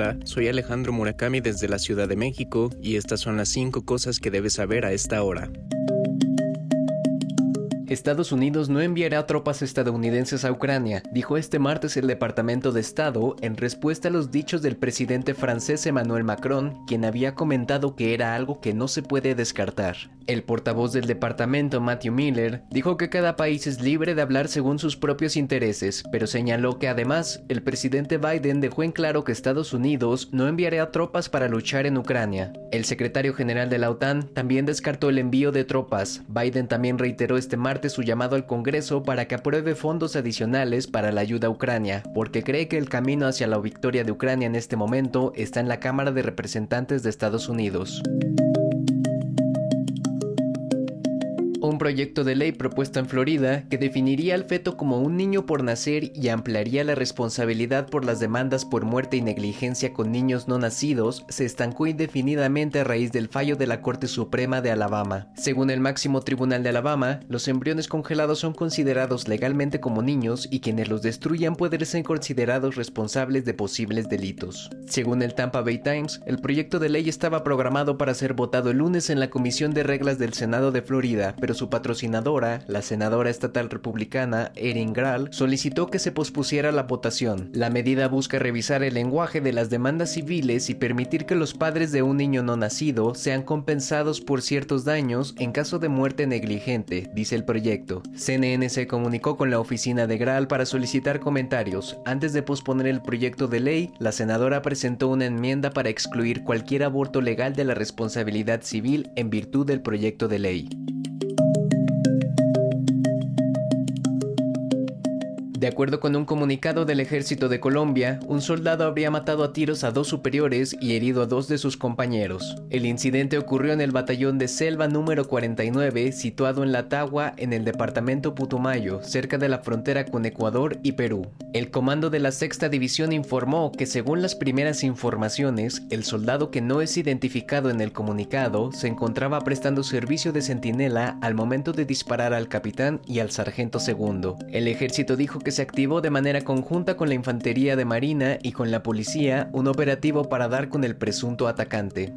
Hola, soy Alejandro Murakami desde la Ciudad de México y estas son las 5 cosas que debes saber a esta hora. Estados Unidos no enviará tropas estadounidenses a Ucrania, dijo este martes el Departamento de Estado en respuesta a los dichos del presidente francés Emmanuel Macron, quien había comentado que era algo que no se puede descartar. El portavoz del departamento, Matthew Miller, dijo que cada país es libre de hablar según sus propios intereses, pero señaló que además el presidente Biden dejó en claro que Estados Unidos no enviará tropas para luchar en Ucrania. El secretario general de la OTAN también descartó el envío de tropas. Biden también reiteró este martes su llamado al Congreso para que apruebe fondos adicionales para la ayuda a Ucrania, porque cree que el camino hacia la victoria de Ucrania en este momento está en la Cámara de Representantes de Estados Unidos. Un proyecto de ley propuesto en Florida que definiría al feto como un niño por nacer y ampliaría la responsabilidad por las demandas por muerte y negligencia con niños no nacidos, se estancó indefinidamente a raíz del fallo de la Corte Suprema de Alabama. Según el máximo tribunal de Alabama, los embriones congelados son considerados legalmente como niños y quienes los destruyan pueden ser considerados responsables de posibles delitos. Según el Tampa Bay Times, el proyecto de ley estaba programado para ser votado el lunes en la Comisión de Reglas del Senado de Florida, pero su patrocinadora, la senadora estatal republicana Erin Gral, solicitó que se pospusiera la votación. La medida busca revisar el lenguaje de las demandas civiles y permitir que los padres de un niño no nacido sean compensados por ciertos daños en caso de muerte negligente, dice el proyecto. CNN se comunicó con la oficina de Gral para solicitar comentarios. Antes de posponer el proyecto de ley, la senadora presentó una enmienda para excluir cualquier aborto legal de la responsabilidad civil en virtud del proyecto de ley. De acuerdo con un comunicado del ejército de Colombia, un soldado habría matado a tiros a dos superiores y herido a dos de sus compañeros. El incidente ocurrió en el batallón de selva número 49, situado en La Tagua, en el departamento Putumayo, cerca de la frontera con Ecuador y Perú. El comando de la sexta división informó que según las primeras informaciones, el soldado que no es identificado en el comunicado se encontraba prestando servicio de centinela al momento de disparar al capitán y al sargento segundo. El ejército dijo que se activó de manera conjunta con la Infantería de Marina y con la policía un operativo para dar con el presunto atacante.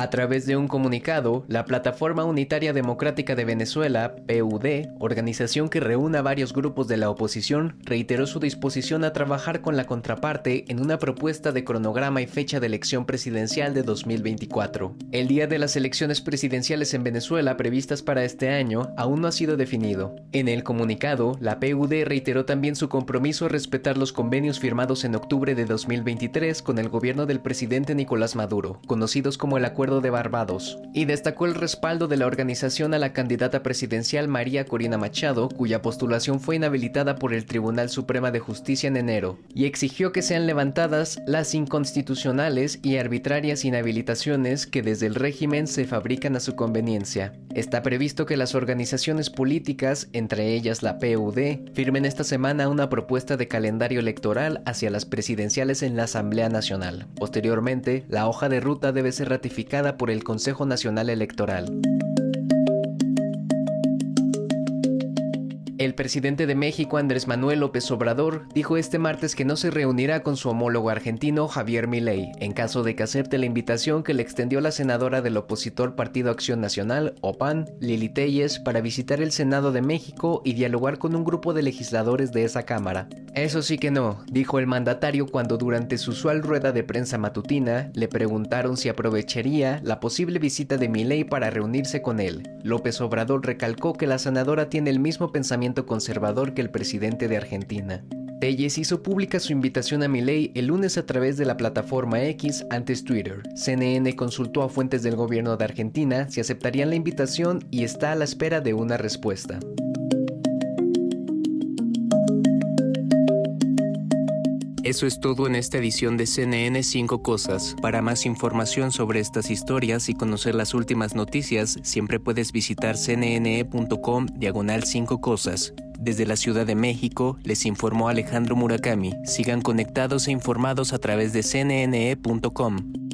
A través de un comunicado, la Plataforma Unitaria Democrática de Venezuela, PUD, organización que reúne a varios grupos de la oposición, reiteró su disposición a trabajar con la contraparte en una propuesta de cronograma y fecha de elección presidencial de 2024. El día de las elecciones presidenciales en Venezuela previstas para este año aún no ha sido definido. En el comunicado, la PUD reiteró también su compromiso a respetar los convenios firmados en octubre de 2023 con el gobierno del presidente Nicolás Maduro, conocidos como el Acuerdo de Barbados, y destacó el respaldo de la organización a la candidata presidencial María Corina Machado, cuya postulación fue inhabilitada por el Tribunal Suprema de Justicia en enero, y exigió que sean levantadas las inconstitucionales y arbitrarias inhabilitaciones que desde el régimen se fabrican a su conveniencia. Está previsto que las organizaciones políticas, entre ellas la PUD, firmen esta semana una propuesta de calendario electoral hacia las presidenciales en la Asamblea Nacional. Posteriormente, la hoja de ruta debe ser ratificada por el Consejo Nacional Electoral. El presidente de México, Andrés Manuel López Obrador, dijo este martes que no se reunirá con su homólogo argentino, Javier Milei, en caso de que acepte la invitación que le extendió la senadora del opositor Partido Acción Nacional, OPAN, Lili Telles, para visitar el Senado de México y dialogar con un grupo de legisladores de esa Cámara. Eso sí que no, dijo el mandatario cuando durante su usual rueda de prensa matutina le preguntaron si aprovecharía la posible visita de Milei para reunirse con él. López Obrador recalcó que la senadora tiene el mismo pensamiento conservador que el presidente de Argentina. Telles hizo pública su invitación a Milei el lunes a través de la plataforma X antes Twitter. CNN consultó a fuentes del gobierno de Argentina si aceptarían la invitación y está a la espera de una respuesta. Eso es todo en esta edición de CNN 5 Cosas. Para más información sobre estas historias y conocer las últimas noticias, siempre puedes visitar cnne.com diagonal 5 Cosas. Desde la Ciudad de México, les informó Alejandro Murakami. Sigan conectados e informados a través de cnne.com.